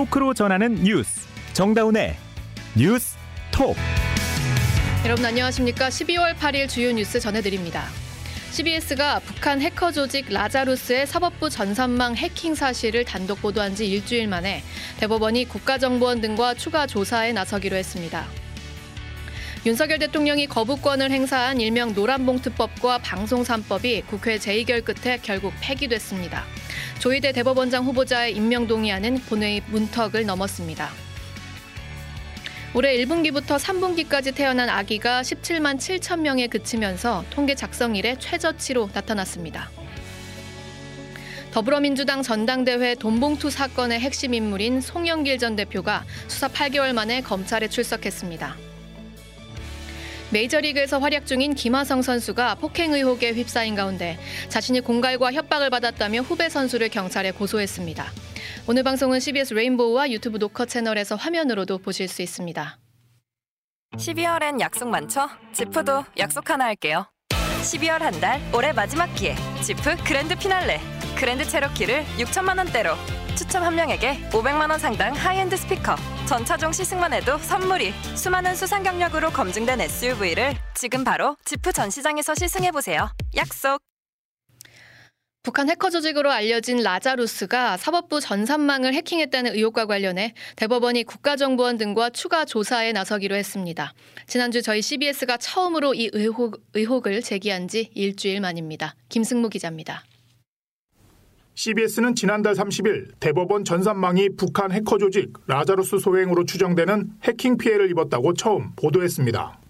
토크로 전하는 뉴스 정다운의 뉴스 톡 여러분 안녕하십니까? 12월 8일 주요 뉴스 전해드립니다. CBS가 북한 해커 조직 라자루스의 사법부 전산망 해킹 사실을 단독 보도한 지 일주일 만에 대법원이 국가정보원 등과 추가 조사에 나서기로 했습니다. 윤석열 대통령이 거부권을 행사한 일명 노란봉투법과 방송 3법이 국회 재의결 끝에 결국 폐기됐습니다. 조희대 대법원장 후보자의 임명 동의안은 본회의 문턱을 넘었습니다. 올해 1분기부터 3분기까지 태어난 아기가 17만 7천 명에 그치면서 통계 작성 이래 최저치로 나타났습니다. 더불어민주당 전당대회 돈봉투 사건의 핵심 인물인 송영길 전 대표가 수사 8개월 만에 검찰에 출석했습니다. 메이저리그에서 활약 중인 김하성 선수가 폭행 의혹에 휩싸인 가운데 자신이 공갈과 협박을 받았다며 후배 선수를 경찰에 고소했습니다. 오늘 방송은 CBS 레인보우와 유튜브 노컷 채널에서 화면으로도 보실 수 있습니다. 12월엔 약속 많죠? 지프도 약속 하나 할게요. 12월 한 달 올해 마지막 기회 지프 그랜드 피날레 그랜드 체로키를 6천만 원대로 추첨 한 명에게 500만 원 상당 하이엔드 스피커 전차종 시승만 해도 선물이 수많은 수상 경력으로 검증된 SUV를 지금 바로 지프 전시장에서 시승해 보세요. 약속. 북한 해커 조직으로 알려진 라자루스가 사법부 전산망을 해킹했다는 의혹과 관련해 대법원이 국가정보원 등과 추가 조사에 나서기로 했습니다. 지난주 저희 CBS가 처음으로 이 의혹, 의혹을 제기한 지 일주일 만입니다. 김승모 기자입니다. CBS는 지난달 30일 대법원 전산망이 북한 해커 조직 라자루스 소행으로 추정되는 해킹 피해를 입었다고 처음 보도했습니다.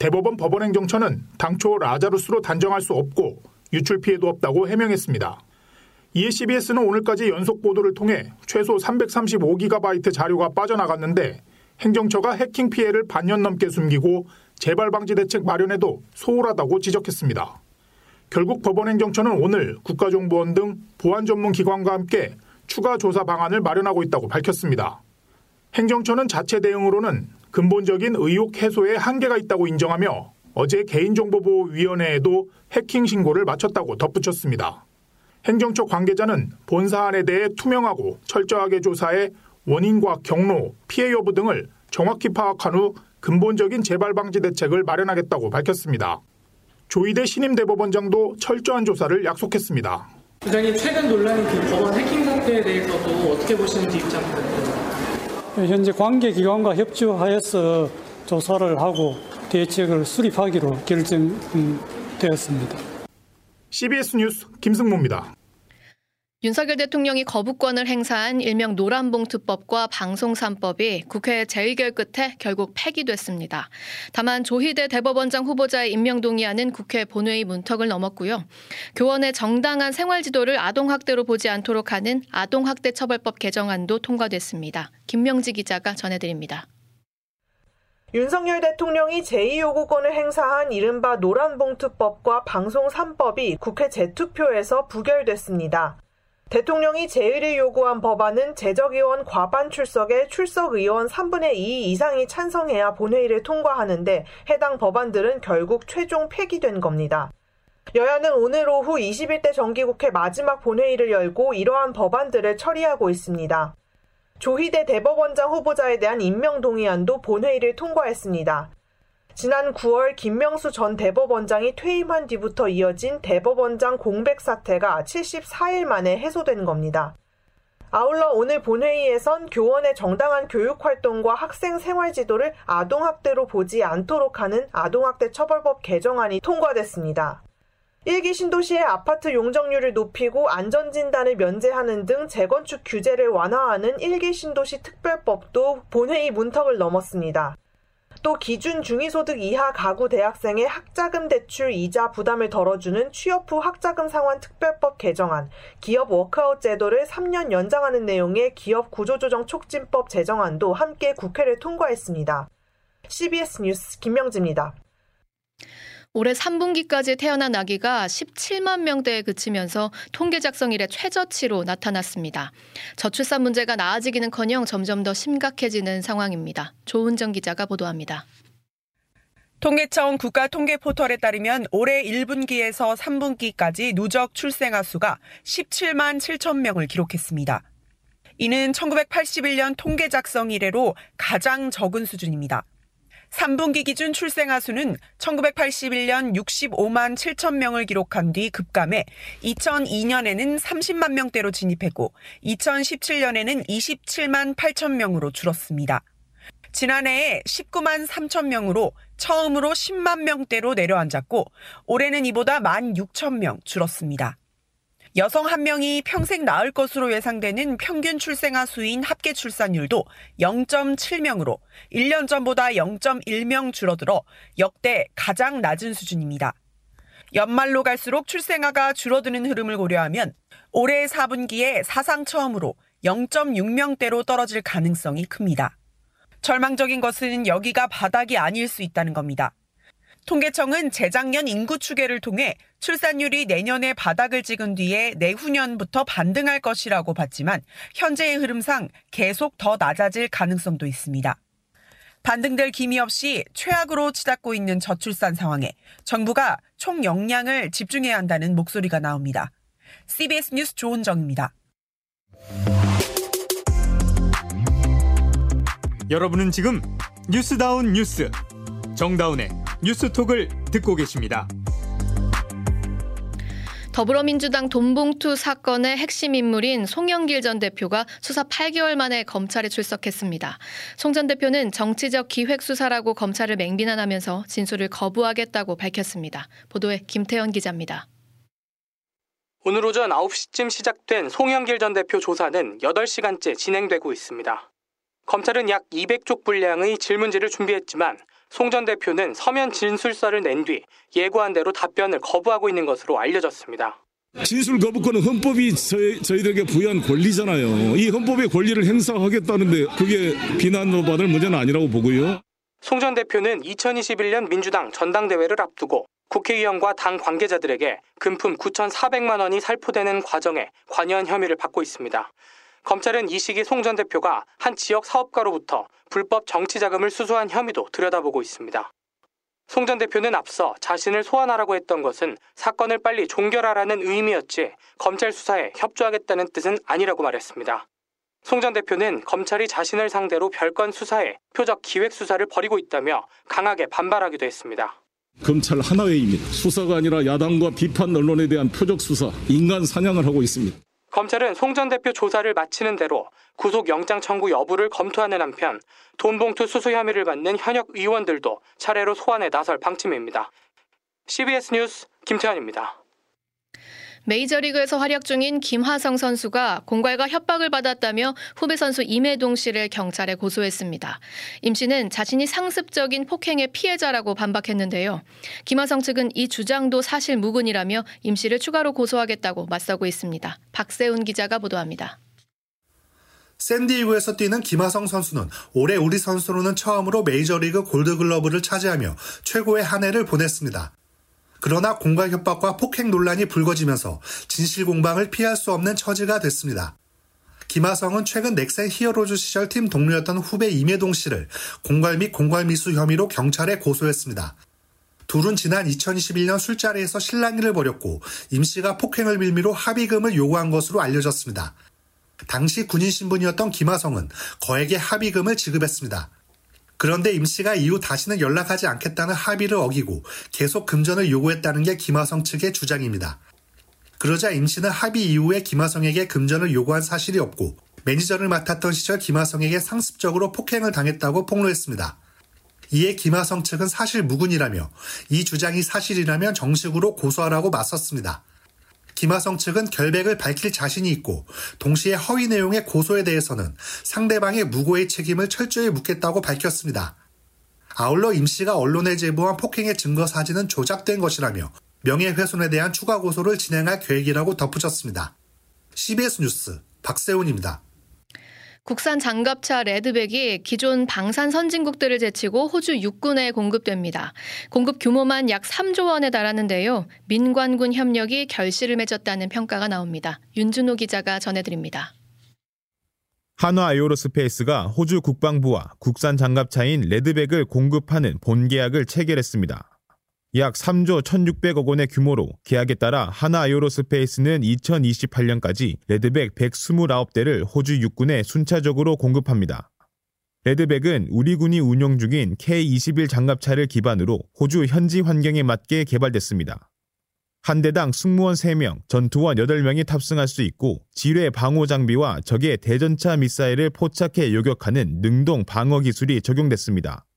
대법원 법원행정처는 당초 라자루스로 단정할 수 없고 유출 피해도 없다고 해명했습니다. 이에 CBS는 오늘까지 연속 보도를 통해 최소 335GB 자료가 빠져나갔는데 행정처가 해킹 피해를 반년 넘게 숨기고 재발 방지 대책 마련에도 소홀하다고 지적했습니다. 결국 법원행정처는 오늘 국가정보원 등 보안 전문 기관과 함께 추가 조사 방안을 마련하고 있다고 밝혔습니다. 행정처는 자체 대응으로는 근본적인 의혹 해소에 한계가 있다고 인정하며 어제 개인정보보호위원회에도 해킹 신고를 마쳤다고 덧붙였습니다. 행정처 관계자는 본 사안에 대해 투명하고 철저하게 조사해 원인과 경로, 피해 여부 등을 정확히 파악한 후 근본적인 재발 방지 대책을 마련하겠다고 밝혔습니다. 조희대 신임 대법원장도 철저한 조사를 약속했습니다. 부장님 최근 논란인 그 법원 해킹 사태에 대해서도 어떻게 보시는지 입장 부탁드립니다. 현재 관계 기관과 협조하여서 조사를 하고 대책을 수립하기로 결정되었습니다. CBS 뉴스 김승모입니다. 윤석열 대통령이 거부권을 행사한 일명 노란봉투법과 방송 3법이 국회 재의결 끝에 결국 폐기됐습니다. 다만 조희대 대법원장 후보자의 임명 동의안은 국회 본회의 문턱을 넘었고요. 교원의 정당한 생활지도를 아동학대로 보지 않도록 하는 아동학대 처벌법 개정안도 통과됐습니다. 김명지 기자가 전해드립니다. 윤석열 대통령이 제2요구권을 행사한 이른바 노란봉투법과 방송 3법이 국회 재투표에서 부결됐습니다. 대통령이 제의를 요구한 법안은 재적의원 과반 출석에 출석의원 3분의 2 이상이 찬성해야 본회의를 통과하는데 해당 법안들은 결국 최종 폐기된 겁니다. 여야는 오늘 오후 21대 정기국회 마지막 본회의를 열고 이러한 법안들을 처리하고 있습니다. 조희대 대법원장 후보자에 대한 임명 동의안도 본회의를 통과했습니다. 지난 9월 김명수 전 대법원장이 퇴임한 뒤부터 이어진 대법원장 공백 사태가 74일 만에 해소된 겁니다. 아울러 오늘 본회의에선 교원의 정당한 교육 활동과 학생 생활 지도를 아동학대로 보지 않도록 하는 아동학대 처벌법 개정안이 통과됐습니다. 일기 신도시의 아파트 용적률을 높이고 안전진단을 면제하는 등 재건축 규제를 완화하는 일기 신도시 특별법도 본회의 문턱을 넘었습니다. 또 기준 중위소득 이하 가구 대학생의 학자금 대출 이자 부담을 덜어주는 취업 후 학자금 상환 특별법 개정안, 기업 워크아웃 제도를 3년 연장하는 내용의 기업 구조조정 촉진법 제정안도 함께 국회를 통과했습니다. CBS 뉴스 김명지입니다. 올해 3분기까지 태어난 아기가 17만 명대에 그치면서 통계 작성 일에 최저치로 나타났습니다. 저출산 문제가 나아지기는커녕 점점 더 심각해지는 상황입니다. 조은정 기자가 보도합니다. 통계청 국가통계포털에 따르면 올해 1분기에서 3분기까지 누적 출생아 수가 17만 7천 명을 기록했습니다. 이는 1981년 통계 작성 이래로 가장 적은 수준입니다. 3분기 기준 출생아 수는 1981년 65만 7천 명을 기록한 뒤 급감해 2002년에는 30만 명대로 진입했고 2017년에는 27만 8천 명으로 줄었습니다. 지난해에 19만 3천 명으로 처음으로 10만 명대로 내려앉았고 올해는 이보다 1만 6천 명 줄었습니다. 여성 한 명이 평생 낳을 것으로 예상되는 평균 출생아 수인 합계 출산율도 0.7명으로 1년 전보다 0.1명 줄어들어 역대 가장 낮은 수준입니다. 연말로 갈수록 출생아가 줄어드는 흐름을 고려하면 올해 4분기에 사상 처음으로 0.6명대로 떨어질 가능성이 큽니다. 절망적인 것은 여기가 바닥이 아닐 수 있다는 겁니다. 통계청은 재작년 인구 추계를 통해 출산율이 내년에 바닥을 찍은 뒤에 내후년부터 반등할 것이라고 봤지만 현재의 흐름상 계속 더 낮아질 가능성도 있습니다. 반등될 기미 없이 최악으로 치닫고 있는 저출산 상황에 정부가 총 역량을 집중해야 한다는 목소리가 나옵니다. CBS 뉴스 조은정입니다. 여러분은 지금 뉴스다운 뉴스 정다운의 뉴스톡을 듣고 계십니다. 더불어민주당 돈봉투 사건의 핵심 인물인 송영길 전 대표가 수사 8개월 만에 검찰에 출석했습니다. 송 전 대표는 정치적 기획 수사라고 검찰을 맹비난하면서 진술을 거부하겠다고 밝혔습니다. 보도에 김태현 기자입니다. 오늘 오전 9시쯤 시작된 송영길 전 대표 조사는 8시간째 진행되고 있습니다. 검찰은 약 200쪽 분량의 질문지를 준비했지만 송 전 대표는 서면 진술서를 낸 뒤 예고한 대로 답변을 거부하고 있는 것으로 알려졌습니다. 진술 거부권은 헌법이 저희, 저희들에게 부여한 권리잖아요. 이 헌법의 권리를 행사하겠다는데 그게 비난을 받을 문제는 아니라고 보고요. 송 전 대표는 2021년 민주당 전당대회를 앞두고 국회의원과 당 관계자들에게 금품 9,400만 원이 살포되는 과정에 관여한 혐의를 받고 있습니다. 검찰은 이 시기 송 전 대표가 한 지역 사업가로부터 불법 정치 자금을 수수한 혐의도 들여다보고 있습니다. 송 전 대표는 앞서 자신을 소환하라고 했던 것은 사건을 빨리 종결하라는 의미였지 검찰 수사에 협조하겠다는 뜻은 아니라고 말했습니다. 송 전 대표는 검찰이 자신을 상대로 별건 수사에 표적 기획 수사를 벌이고 있다며 강하게 반발하기도 했습니다. 검찰 하나회입니다. 수사가 아니라 야당과 비판 언론에 대한 표적 수사, 인간 사냥을 하고 있습니다. 검찰은 송 전 대표 조사를 마치는 대로 구속영장 청구 여부를 검토하는 한편 돈봉투 수수 혐의를 받는 현역 의원들도 차례로 소환에 나설 방침입니다. CBS 뉴스 김태환입니다. 메이저리그에서 활약 중인 김하성 선수가 공갈과 협박을 받았다며 후배 선수 임혜동 씨를 경찰에 고소했습니다. 임 씨는 자신이 상습적인 폭행의 피해자라고 반박했는데요. 김하성 측은 이 주장도 사실 무근이라며 임 씨를 추가로 고소하겠다고 맞서고 있습니다. 박세훈 기자가 보도합니다. 샌디에고에서 뛰는 김하성 선수는 올해 우리 선수로는 처음으로 메이저리그 골드글러브를 차지하며 최고의 한 해를 보냈습니다. 그러나 공갈 협박과 폭행 논란이 불거지면서 진실 공방을 피할 수 없는 처지가 됐습니다. 김하성은 최근 넥센 히어로즈 시절 팀 동료였던 후배 임혜동 씨를 공갈 및 공갈 미수 혐의로 경찰에 고소했습니다. 둘은 지난 2021년 술자리에서 실랑이를 벌였고 임 씨가 폭행을 빌미로 합의금을 요구한 것으로 알려졌습니다. 당시 군인 신분이었던 김하성은 거액의 합의금을 지급했습니다. 그런데 임 씨가 이후 다시는 연락하지 않겠다는 합의를 어기고 계속 금전을 요구했다는 게 김하성 측의 주장입니다. 그러자 임 씨는 합의 이후에 김하성에게 금전을 요구한 사실이 없고 매니저를 맡았던 시절 김하성에게 상습적으로 폭행을 당했다고 폭로했습니다. 이에 김하성 측은 사실 무근이라며 이 주장이 사실이라면 정식으로 고소하라고 맞섰습니다. 김하성 측은 결백을 밝힐 자신이 있고 동시에 허위 내용의 고소에 대해서는 상대방의 무고의 책임을 철저히 묻겠다고 밝혔습니다. 아울러 임 씨가 언론에 제보한 폭행의 증거 사진은 조작된 것이라며 명예훼손에 대한 추가 고소를 진행할 계획이라고 덧붙였습니다. CBS 뉴스 박세훈입니다. 국산 장갑차 레드백이 기존 방산 선진국들을 제치고 호주 육군에 공급됩니다. 공급 규모만 약 3조 원에 달하는데요. 민관군 협력이 결실을 맺었다는 평가가 나옵니다. 윤준호 기자가 전해드립니다. 한화 에어로스페이스가 호주 국방부와 국산 장갑차인 레드백을 공급하는 본계약을 체결했습니다. 약 3조 1,600억 원의 규모로 계약에 따라 한화 에어로스페이스는 2028년까지 레드백 129대를 호주 육군에 순차적으로 공급합니다. 레드백은 우리 군이 운용 중인 K-21 장갑차를 기반으로 호주 현지 환경에 맞게 개발됐습니다. 한 대당 승무원 3명, 전투원 8명이 탑승할 수 있고 지뢰 방호 장비와 적의 대전차 미사일을 포착해 요격하는 능동 방어 기술이 적용됐습니다.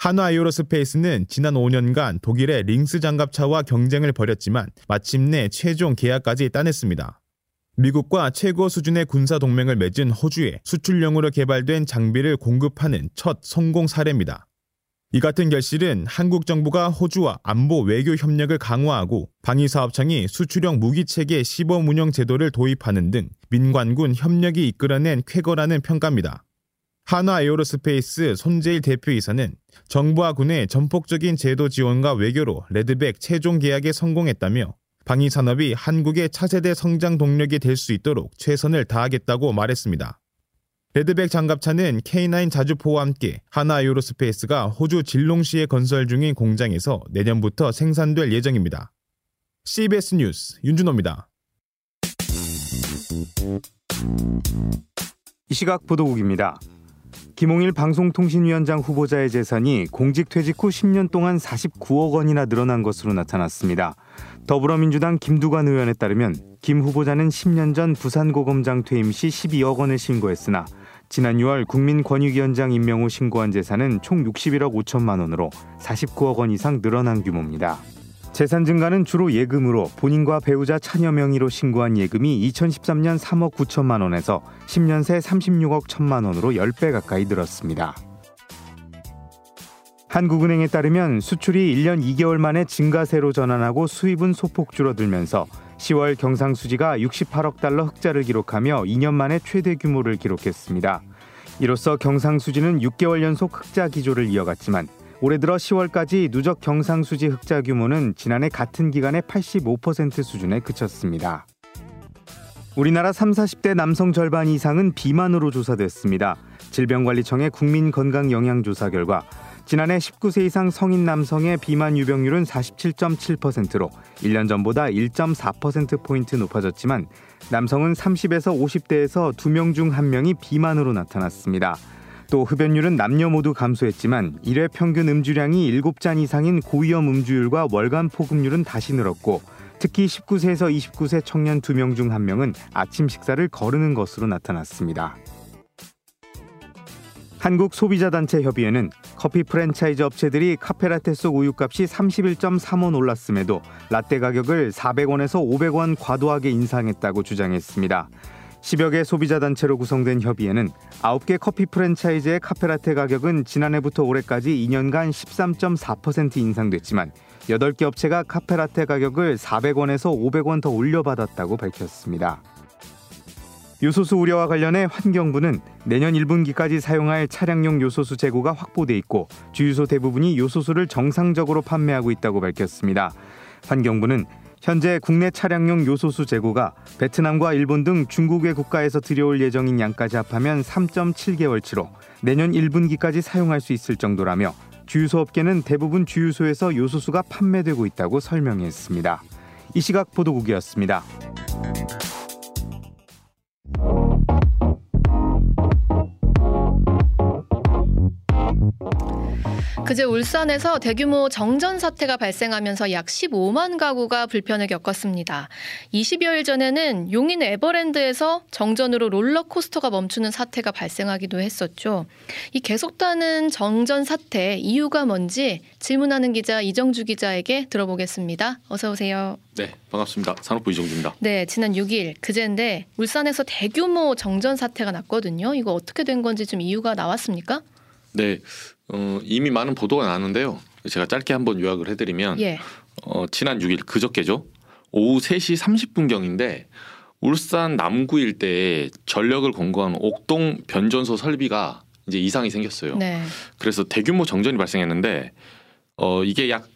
한화 에어로스페이스는 지난 5년간 독일의 링스 장갑차와 경쟁을 벌였지만 마침내 최종 계약까지 따냈습니다. 미국과 최고 수준의 군사 동맹을 맺은 호주에 수출용으로 개발된 장비를 공급하는 첫 성공 사례입니다. 이 같은 결실은 한국 정부가 호주와 안보 외교 협력을 강화하고 방위사업청이 수출형 무기체계 시범 운영 제도를 도입하는 등 민관군 협력이 이끌어낸 쾌거라는 평가입니다. 한화 에어로스페이스 손재일 대표이사는 정부와 군의 전폭적인 제도 지원과 외교로 레드백 최종 계약에 성공했다며 방위 산업이 한국의 차세대 성장 동력이 될 수 있도록 최선을 다하겠다고 말했습니다. 레드백 장갑차는 K9 자주포와 함께 한화 에어로스페이스가 호주 질롱시에 건설 중인 공장에서 내년부터 생산될 예정입니다. CBS 뉴스 윤준호입니다. 이 시각 보도국입니다. 김홍일 방송통신위원장 후보자의 재산이 공직퇴직 후 10년 동안 49억 원이나 늘어난 것으로 나타났습니다. 더불어민주당 김두관 의원에 따르면 김 후보자는 10년 전 부산고검장 퇴임 시 12억 원을 신고했으나 지난 6월 국민권익위원장 임명 후 신고한 재산은 총 61억 5천만 원으로 49억 원 이상 늘어난 규모입니다. 재산 증가는 주로 예금으로 본인과 배우자 차녀 명의로 신고한 예금이 2013년 3억 9천만 원에서 10년 새 36억 1천만 원으로 10배 가까이 늘었습니다. 한국은행에 따르면 수출이 1년 2개월 만에 증가세로 전환하고 수입은 소폭 줄어들면서 10월 경상수지가 68억 달러 흑자를 기록하며 2년 만에 최대 규모를 기록했습니다. 이로써 경상수지는 6개월 연속 흑자 기조를 이어갔지만 올해 들어 10월까지 누적 경상수지 흑자 규모는 지난해 같은 기간의 85% 수준에 그쳤습니다. 우리나라 3, 40대 남성 절반 이상은 비만으로 조사됐습니다. 질병관리청의 국민건강영양조사 결과 지난해 19세 이상 성인 남성의 비만 유병률은 47.7%로 1년 전보다 1.4%포인트 높아졌지만 남성은 30에서 50대에서 2명 중 1명이 비만으로 나타났습니다. 또 흡연율은 남녀 모두 감소했지만 1회 평균 음주량이 7잔 이상인 고위험 음주율과 월간 포급률은 다시 늘었고 특히 19세에서 29세 청년 2명 중 1명은 아침 식사를 거르는 것으로 나타났습니다. 한국 소비자단체 협의회는 커피 프랜차이즈 업체들이 카페라테 속 우유값이 31.3원 올랐음에도 라떼 가격을 400원에서 500원 과도하게 인상했다고 주장했습니다. 10여 개 소비자 단체로 구성된 협의회는 9개 커피 프랜차이즈의 카페라테 가격은 지난해부터 올해까지 2년간 13.4% 인상됐지만 8개 업체가 카페라테 가격을 400원에서 500원 더 올려받았다고 밝혔습니다. 요소수 우려와 관련해 환경부는 내년 1분기까지 사용할 차량용 요소수 재고가 확보돼 있고 주유소 대부분이 요소수를 정상적으로 판매하고 있다고 밝혔습니다. 환경부는 현재 국내 차량용 요소수 재고가 베트남과 일본 등 중국의 국가에서 들여올 예정인 양까지 합하면 3.7개월치로 내년 1분기까지 사용할 수 있을 정도라며 주유소 업계는 대부분 주유소에서 요소수가 판매되고 있다고 설명했습니다. 이 시각 보도국이었습니다. 그제 울산에서 대규모 정전 사태가 발생하면서 약 15만 가구가 불편을 겪었습니다. 20여일 전에는 용인 에버랜드에서 정전으로 롤러코스터가 멈추는 사태가 발생하기도 했었죠. 이 계속되는 정전 사태 이유가 뭔지 질문하는 기자 이정주 기자에게 들어보겠습니다. 어서 오세요. 네, 반갑습니다. 산업부 이정주입니다. 네, 지난 6일 그제인데 울산에서 대규모 정전 사태가 났거든요. 이거 어떻게 된 건지 좀 이유가 나왔습니까? 네, 어, 이미 많은 보도가 나는데요. 제가 짧게 한번 요약을 해드리면 예. 어, 지난 6일 그저께죠. 오후 3시 30분경인데 울산 남구 일대에 전력을 공급하는 옥동 변전소 설비가 이제 이상이 생겼어요. 네. 그래서 대규모 정전이 발생했는데 어, 이게 약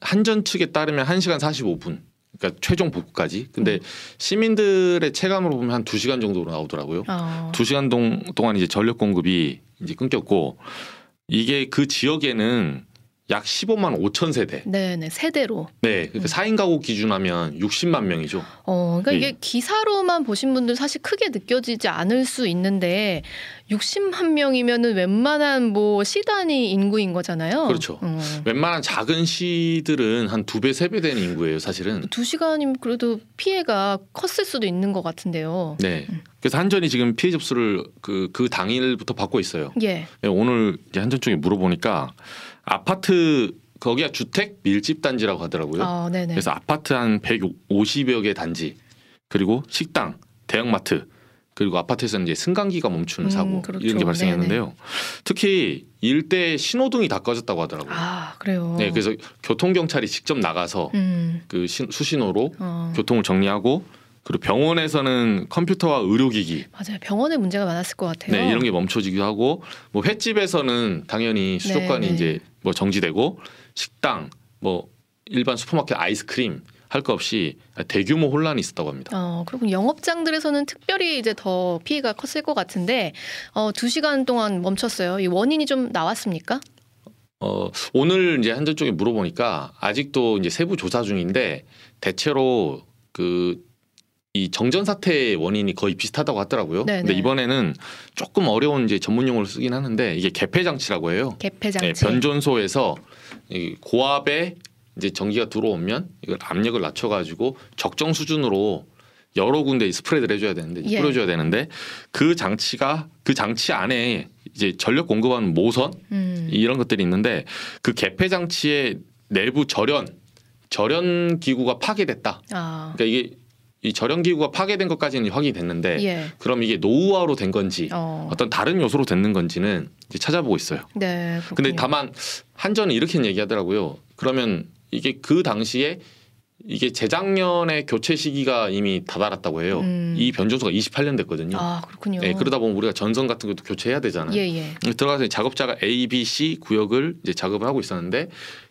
한전 측에 따르면 1시간 45분. 그러니까 최종 복구까지. 근데 시민들의 체감으로 보면 한 2시간 정도로 나오더라고요. 어. 2시간 동, 동안 이제 전력 공급이 이제 끊겼고 이게 그 지역에는 약 15만 5천 세대. 네, 네. 세대로. 네. 그러니까 4인 가구 기준하면 60만 명이죠. 어, 그러니까 예. 이게 기사로만 보신 분들 사실 크게 느껴지지 않을 수 있는데 60만 명이면은 웬만한 뭐 시단위 인구인 거잖아요. 그렇죠. 어. 웬만한 작은 시들은 한 두 배, 세 배 되는 인구예요, 사실은. 두 시간이면 그래도 피해가 컸을 수도 있는 것 같은데요. 네. 그래서 한전이 지금 피해 접수를 그, 그 당일부터 받고 있어요. 예. 네, 오늘 이제 한전 쪽에 물어보니까 아파트 거기가 주택 밀집 단지라고 하더라고요. 아, 네네. 그래서 아파트 한 150여 개 단지 그리고 식당, 대형마트 그리고 아파트에서는 이제 승강기가 멈추는 음, 사고 그렇죠. 이런 게 발생했는데요. 특히 일대 신호등이 다 꺼졌다고 하더라고요. 아, 그래요. 네, 그래서 교통 경찰이 직접 나가서 음. 그 신- 수신호로 어. 교통을 정리하고 그리고 병원에서는 컴퓨터와 의료기기 맞아요. 병원에 문제가 많았을 것 같아요. 네, 이런 게 멈춰지기도 하고 뭐 횟집에서는 당연히 수족관이 네, 네. 이제 뭐 정지되고 식당 뭐 일반 슈퍼마켓 아이스크림 할거 없이 대규모 혼란이 있었다고 합니다. 어, 그리고 영업장들에서는 특별히 이제 더 피해가 컸을 것 같은데 어, 두 시간 동안 멈췄어요. 이 원인이 좀 나왔습니까? 어, 오늘 이제 한전 쪽에 물어보니까 아직도 이제 세부 조사 중인데 대체로 그 이 정전 사태의 원인이 거의 비슷하다고 하더라고요. 네네. 근데 이번에는 조금 어려운 이제 전문 용어를 쓰긴 하는데 이게 개폐 장치라고 해요. 개폐 장치. 네, 변전소에서 이 고압에 이제 전기가 들어오면 이걸 압력을 낮춰 가지고 적정 수준으로 여러 군데 스프레드를 해줘야 되는데 예. 뿌려줘야 되는데 그 장치가 그 장치 안에 이제 전력 공급하는 모선 음. 이런 것들이 있는데 그 개폐 장치의 내부 절연 절연 기구가 파괴됐다. 아. 그러니까 이게 이 절연 기구가 파괴된 것까지는 확인이 됐는데 예. 그럼 이게 노후화로 된 건지 어. 어떤 다른 요소로 됐는 건지는 이제 찾아보고 있어요. 네. 그렇군요. 근데 다만 한전은 이렇게 얘기하더라고요. 그러면 이게 그 당시에 이게 재작년에 교체 시기가 이미 다다랐다고 해요. 음. 이 변조소가 28년 됐거든요. 아, 그렇군요. 네, 그러다 보면 우리가 전선 같은 것도 교체해야 되잖아요. 예, 예. 들어가서 작업자가 A, B, C 구역을 이제 작업을 하고 있었는데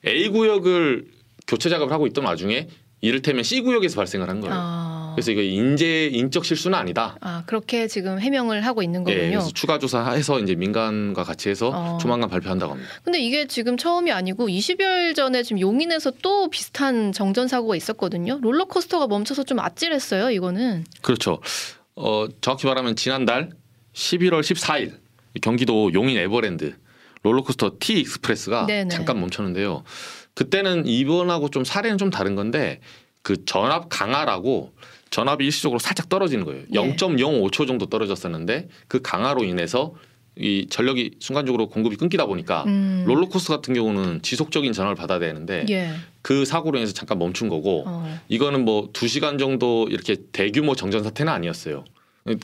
A 구역을 교체 작업을 하고 있던 와중에 이를테면 C 구역에서 발생을 한 거예요. 아. 그래서 이거 인재 인적 실수는 아니다. 아, 그렇게 지금 해명을 하고 있는 예, 거군요. 그래서 추가 조사해서 이제 민간과 같이 해서 어. 조만간 발표한다고 합니다. 근데 이게 지금 처음이 아니고 20여일 전에 지금 용인에서 또 비슷한 정전 사고가 있었거든요. 롤러코스터가 멈춰서 좀 아찔했어요, 이거는. 그렇죠. 어, 정확히 말하면 지난달 11월 14일 경기도 용인 에버랜드 롤러코스터 T 익스프레스가 네네. 잠깐 멈췄는데요. 그때는 이번하고 좀 사례는 좀 다른 건데 그 전압 강하라고 전압이 일시적으로 살짝 떨어지는 거예요. 예. 0.05초 정도 떨어졌었는데 그 강하로 인해서 이 전력이 순간적으로 공급이 끊기다 보니까 음. 롤러코스터 같은 경우는 지속적인 전압을 받아야 되는데 예. 그 사고로 인해서 잠깐 멈춘 거고 어. 이거는 뭐 두 시간 정도 이렇게 대규모 정전 사태는 아니었어요.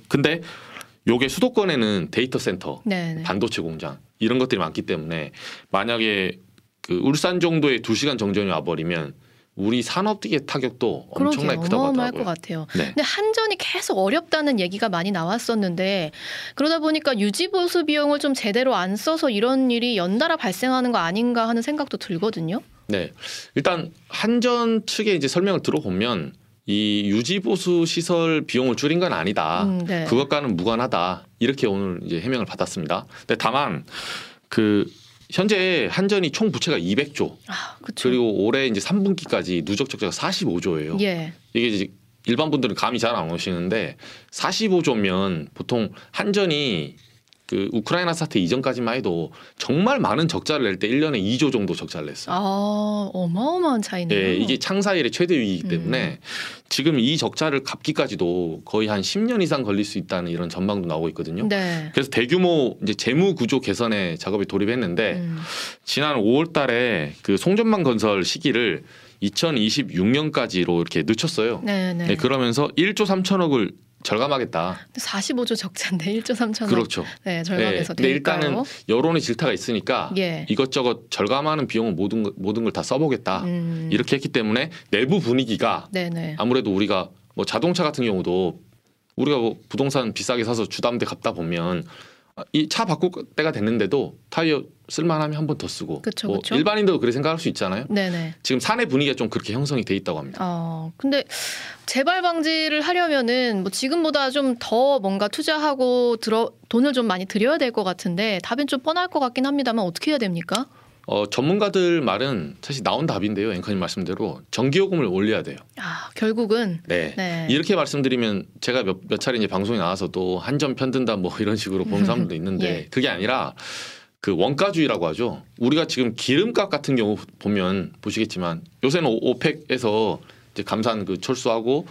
근데 요게 수도권에는 데이터 센터, 네. 네. 반도체 공장 이런 것들이 많기 때문에 만약에 그 울산 정도의 두 시간 정전이 와버리면 우리 산업의 타격도 엄청나게. 크다고 하더라고요. 것 같아요. 네. 근데 한전이 계속 어렵다는 얘기가 많이 나왔었는데 그러다 보니까 유지 보수 비용을 좀 제대로 안 써서 이런 일이 연달아 발생하는 거 아닌가 하는 생각도 들거든요. 네. 일단 한전 측의 이제 설명을 들어보면 이 유지 보수 시설 비용을 줄인 건 아니다. 음, 네. 그것과는 무관하다. 이렇게 오늘 이제 해명을 받았습니다. 근데 다만 그 현재 한전이 총 부채가 200조. 아. 그리고 올해 이제 3분기까지 누적 적자가 45조예요. 예. 이게 이제 일반 분들은 감이 잘 안 오시는데 45조면 보통 한전이 그 우크라이나 사태 이전까지만 해도 정말 많은 적자를 낼 때 1년에 2조 정도 적자를 냈어요. 아, 어마어마한 차이네요. 예, 이게 창사 일의 최대 위기이기 때문에 지금 이 적자를 갚기까지도 거의 한 10년 이상 걸릴 수 있다는 이런 전망도 나오고 있거든요. 네. 그래서 대규모 이제 재무 구조 개선에 작업에 돌입했는데 음. 지난 5월 달에 그 송전망 건설 시기를 2026년까지로 이렇게 늦췄어요. 네, 네. 네, 그러면서 1조 3천억을 절감하겠다. 45조 적자인데 1조 3천억. 그렇죠. 네, 절감해서 근데 될까요? 일단은 여론의 질타가 있으니까 예. 이것저것 절감하는 비용을 모든 걸- 모든 걸 다 써보겠다. 음. 이렇게 했기 때문에 내부 분위기가 네, 네. 아무래도 우리가 뭐 자동차 같은 경우도 우리가 뭐 부동산 비싸게 사서 주담대 갚다 보면 이 차 바꿀 때가 됐는데도 타이어 쓸만하면 한 번 더 쓰고 그쵸, 뭐 그쵸. 일반인도 그렇게 생각할 수 있잖아요. 네, 네. 지금 사내 분위기가 좀 그렇게 형성이 돼 있다고 합니다. 어, 근데 재발 방지를 하려면은 뭐 지금보다 좀 더 뭔가 투자하고 들어 돈을 좀 많이 들여야 될 것 같은데 답은 좀 뻔할 것 같긴 합니다만 어떻게 해야 됩니까? 어, 전문가들 말은 사실 나온 답인데요. 앵커님 말씀대로 전기요금을 올려야 돼요. 아, 결국은 네. 네. 이렇게 말씀드리면 제가 몇, 몇 차례 이제 방송에 나와서도 한 점 편든다 뭐 이런 식으로 보는 사람들도 있는데 예. 그게 아니라 그 원가주의라고 하죠. 우리가 지금 기름값 같은 경우 보면 보시겠지만 요새는 오- 오펙에서 이제 감산 그 철수하고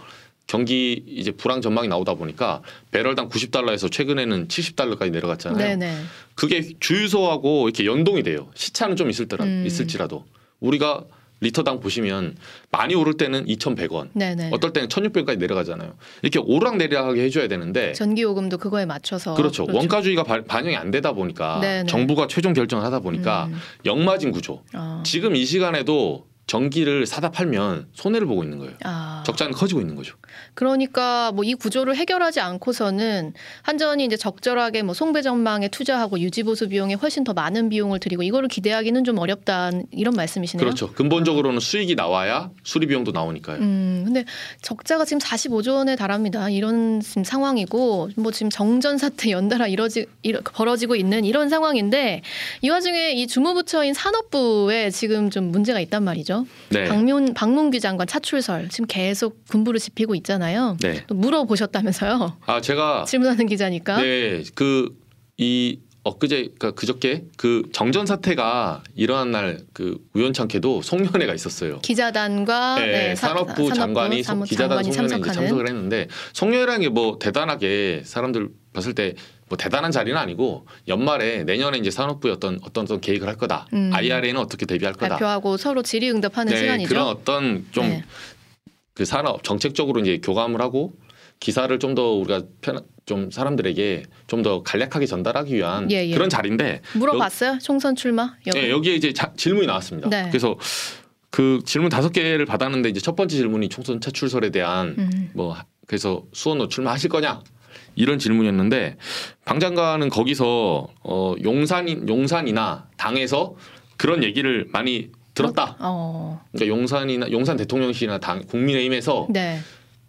경기 이제 불황 전망이 나오다 보니까 배럴당 90달러에서 최근에는 70달러까지 내려갔잖아요. 네네. 그게 주유소하고 이렇게 연동이 돼요. 시차는 좀 있을더라 음. 있을지라도 우리가 리터당 보시면 많이 오를 때는 2,100원, 네네. 어떨 때는 1,600원까지 내려가잖아요. 이렇게 오르락내리락하게 해줘야 되는데 전기 요금도 그거에 맞춰서 그렇죠. 원가주의가 바- 반영이 안 되다 보니까 네네. 정부가 최종 결정을 하다 보니까 음. 역마진 구조. 어. 지금 이 시간에도 전기를 사다 팔면 손해를 보고 있는 거예요. 아. 적자는 커지고 있는 거죠. 그러니까 뭐 이 구조를 해결하지 않고서는 한전이 이제 적절하게 뭐 송배 전망에 투자하고 유지 보수 비용에 훨씬 더 많은 비용을 들이고 이거를 기대하기는 좀 어렵다 이런 말씀이시네요. 그렇죠. 근본적으로는 수익이 나와야 수리 비용도 나오니까요. 음, 근데 적자가 지금 45조 원에 달합니다. 이런 지금 상황이고 뭐 지금 정전 사태 연달아 이뤄지 이러, 벌어지고 있는 이런 상황인데 이 와중에 이 주무부처인 산업부에 지금 좀 문제가 있단 말이죠. 네. 박문 박문규 장관 차출설 지금 계속 군부를 지피고 있잖아요. 네. 또 물어보셨다면서요? 아 제가 질문하는 기자니까. 네, 그 이 엊그제 그러니까 그저께 그 정전 사태가 일어난 날 그 우연찮게도 송년회가 있었어요. 기자단과 네, 네, 사- 산업부 장관이 송- 사무- 기자단 송년회에 이제 참석하는. 참석을 했는데 송년회라는 게 뭐 대단하게 사람들 봤을 때 뭐 대단한 자리는 아니고 연말에 내년에 이제 산업부에 어떤 어떤 어떤 계획을 할 거다. 음. IRA는 어떻게 대비할 거다. 발표하고 서로 질의응답하는 네, 시간이죠. 그런 어떤 좀 네. 그 산업 정책적으로 이제 교감을 하고 기사를 좀 더 우리가 편, 좀 사람들에게 좀 더 간략하게 전달하기 위한 예, 예. 그런 자리인데 물어봤어요? 총선 출마? 여부? 예, 여기에 이제 자- 질문이 나왔습니다. 네. 그래서 그 질문 다섯 개를 받았는데 이제 첫 번째 질문이 총선 차출설에 대한 음. 뭐 하- 그래서 수원로 출마하실 거냐 이런 질문이었는데 방 장관은 거기서 어 용산 용산이나 당에서 그런 얘기를 많이 들었다. 어. 그러니까 용산이나 용산 대통령실이나 당 국민의힘에서 네.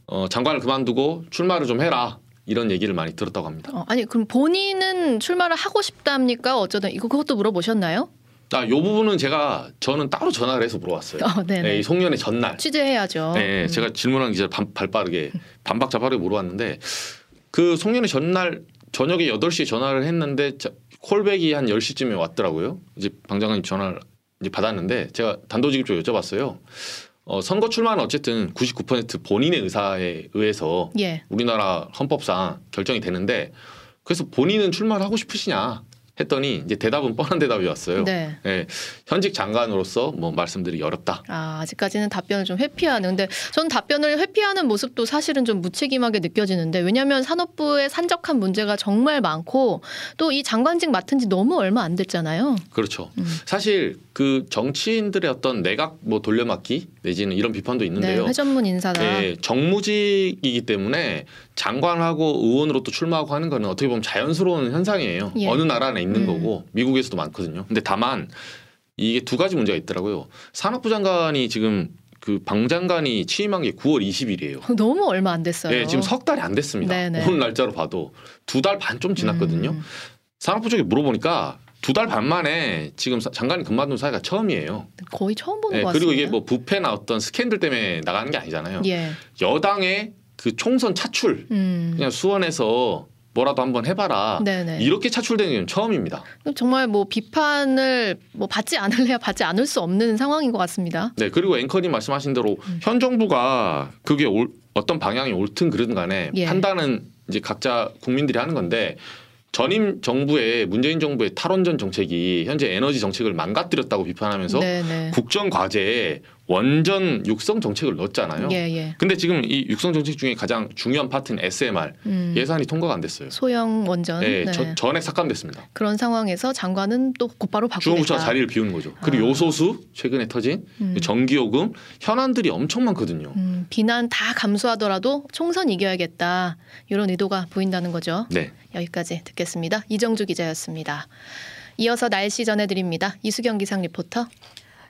어, 장관을 그만두고 출마를 좀 해라 이런 얘기를 많이 들었다고 합니다. 어, 아니 그럼 본인은 출마를 하고 싶답니까? 어쩌든 이거 그것도 물어보셨나요? 아, 요 부분은 제가 저는 따로 전화를 해서 물어봤어요. 어. 네, 이 송년회 전날. 취재해야죠. 네, 음. 제가 질문한 기자 발, 발빠르게 반박자바르게 물어봤는데 그 송년회 전날 저녁에 8시에 전화를 했는데 자, 콜백이 한 10시쯤에 왔더라고요. 이제 방 장관님 전화를 이제 받았는데 제가 단도직입적으로 여쭤봤어요. 어, 선거 출마는 어쨌든 99% 본인의 의사에 의해서 예. 우리나라 헌법상 결정이 되는데 그래서 본인은 출마를 하고 싶으시냐 했더니 이제 대답은 뻔한 대답이 왔어요. 네. 예, 현직 장관으로서 뭐 말씀드리기 어렵다. 아, 아직까지는 답변을 좀 회피하는. 근데 저는 답변을 회피하는 모습도 사실은 좀 무책임하게 느껴지는데 왜냐하면 산업부의 산적한 문제가 정말 많고 또 이 장관직 맡은 지 너무 얼마 안 됐잖아요. 그렇죠. 음. 사실 그 정치인들의 어떤 내각 뭐 돌려막기 내지는 이런 비판도 있는데요. 네, 회전문 인사다. 예, 정무직이기 때문에 장관하고 의원으로 또 출마하고 하는 거는 어떻게 보면 자연스러운 현상이에요. 예. 어느 나라 안에 있는 음. 거고 미국에서도 많거든요. 근데 다만 이게 두 가지 문제가 있더라고요. 산업부 장관이 지금 그 방 장관이 취임한 게 9월 20일이에요. 너무 얼마 안 됐어요. 예, 지금 석 달이 안 됐습니다. 네네. 오늘 날짜로 봐도 두 달 반 좀 지났거든요. 음. 산업부 쪽에 물어보니까 두 달 반 만에 지금 사- 장관이 그만둔 사회가 처음이에요. 거의 처음 보는 예, 것 그리고 같습니다. 이게 뭐 부패나 어떤 스캔들 때문에 나가는 게 아니잖아요. 예. 여당의 그 총선 차출 음. 그냥 수원에서 뭐라도 한번 해봐라 네네. 이렇게 차출되는 게 처음입니다. 정말 뭐 비판을 뭐 받지 않을래야 받지 않을 수 없는 상황인 것 같습니다. 네 그리고 앵커님 말씀하신 대로 음. 현 정부가 그게 올- 어떤 방향이 옳든 그르든 간에 예. 판단은 이제 각자 국민들이 하는 건데 전임 정부의 문재인 정부의 탈원전 정책이 현재 에너지 정책을 망가뜨렸다고 비판하면서 네네. 국정 과제에 원전 육성 정책을 넣었잖아요. 예, 예. 근데 지금 이 육성 정책 중에 가장 중요한 파트는 SMR 음. 예산이 통과가 안 됐어요. 소형 원전. 네, 네. 저- 전액 삭감됐습니다. 그런 상황에서 장관은 또 곧바로 바꾸겠다. 주무부처가 자리를 비우는 거죠. 그리고 아. 요소수 최근에 터진 음. 그 전기요금 현안들이 엄청 많거든요. 음, 비난 다 감수하더라도 총선 이겨야겠다. 이런 의도가 보인다는 거죠. 네. 여기까지 듣겠습니다. 이정주 기자였습니다. 이어서 날씨 전해드립니다. 이수경 기상 리포터.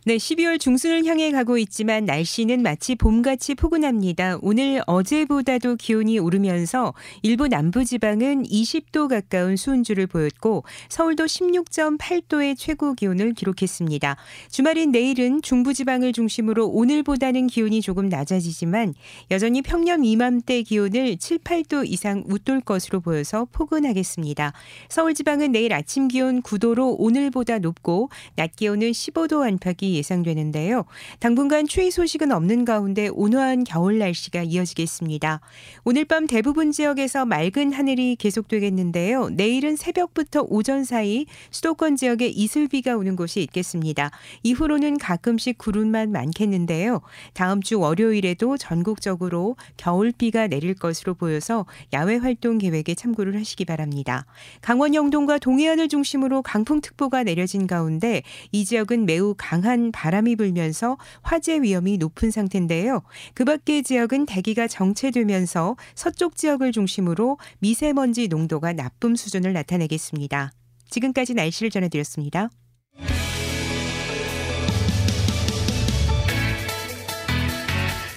네, 12월 중순을 향해 가고 있지만 날씨는 마치 봄같이 포근합니다. 오늘 어제보다도 기온이 오르면서 일부 남부 지방은 20도 가까운 수온주를 보였고 서울도 16.8도의 최고 기온을 기록했습니다. 주말인 내일은 중부 지방을 중심으로 오늘보다는 기온이 조금 낮아지지만 여전히 평년 이맘때 기온을 7, 8도 이상 웃돌 것으로 보여서 포근하겠습니다. 서울 지방은 내일 아침 기온 9도로 오늘보다 높고 낮 기온은 15도 안팎이 예상되는데요. 당분간 추위 소식은 없는 가운데 온화한 겨울 날씨가 이어지겠습니다. 오늘 밤 대부분 지역에서 맑은 하늘이 계속되겠는데요. 내일은 새벽부터 오전 사이 수도권 지역에 이슬비가 오는 곳이 있겠습니다. 이후로는 가끔씩 구름만 많겠는데요. 다음 주 월요일에도 전국적으로 겨울비가 내릴 것으로 보여서 야외 활동 계획에 참고를 하시기 바랍니다. 강원 영동과 동해안을 중심으로 강풍특보가 내려진 가운데 이 지역은 매우 강한 바람이 불면서 화재 위험이 높은 상태인데요. 그 밖의 지역은 대기가 정체되면서 서쪽 지역을 중심으로 미세먼지 농도가 나쁨 수준을 나타내겠습니다. 지금까지 날씨를 전해드렸습니다.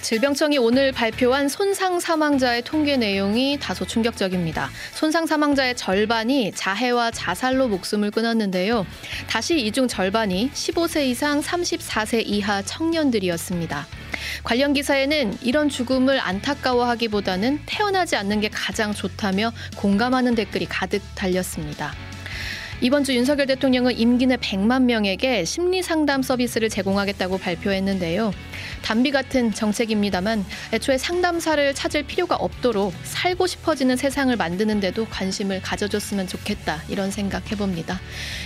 질병청이 오늘 발표한 손상 사망자의 통계 내용이 다소 충격적입니다. 손상 사망자의 절반이 자해와 자살로 목숨을 끊었는데요. 다시 이 중 절반이 15세 이상 34세 이하 청년들이었습니다. 관련 기사에는 이런 죽음을 안타까워하기보다는 태어나지 않는 게 가장 좋다며 공감하는 댓글이 가득 달렸습니다. 이번 주 윤석열 대통령은 임기 내 100만 명에게 심리 상담 서비스를 제공하겠다고 발표했는데요. 단비 같은 정책입니다만 애초에 상담사를 찾을 필요가 없도록 살고 싶어지는 세상을 만드는데도 관심을 가져줬으면 좋겠다 이런 생각 해봅니다.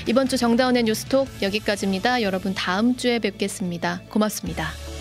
이번 주 정다운의 뉴스톡 여기까지입니다. 여러분 다음 주에 뵙겠습니다. 고맙습니다.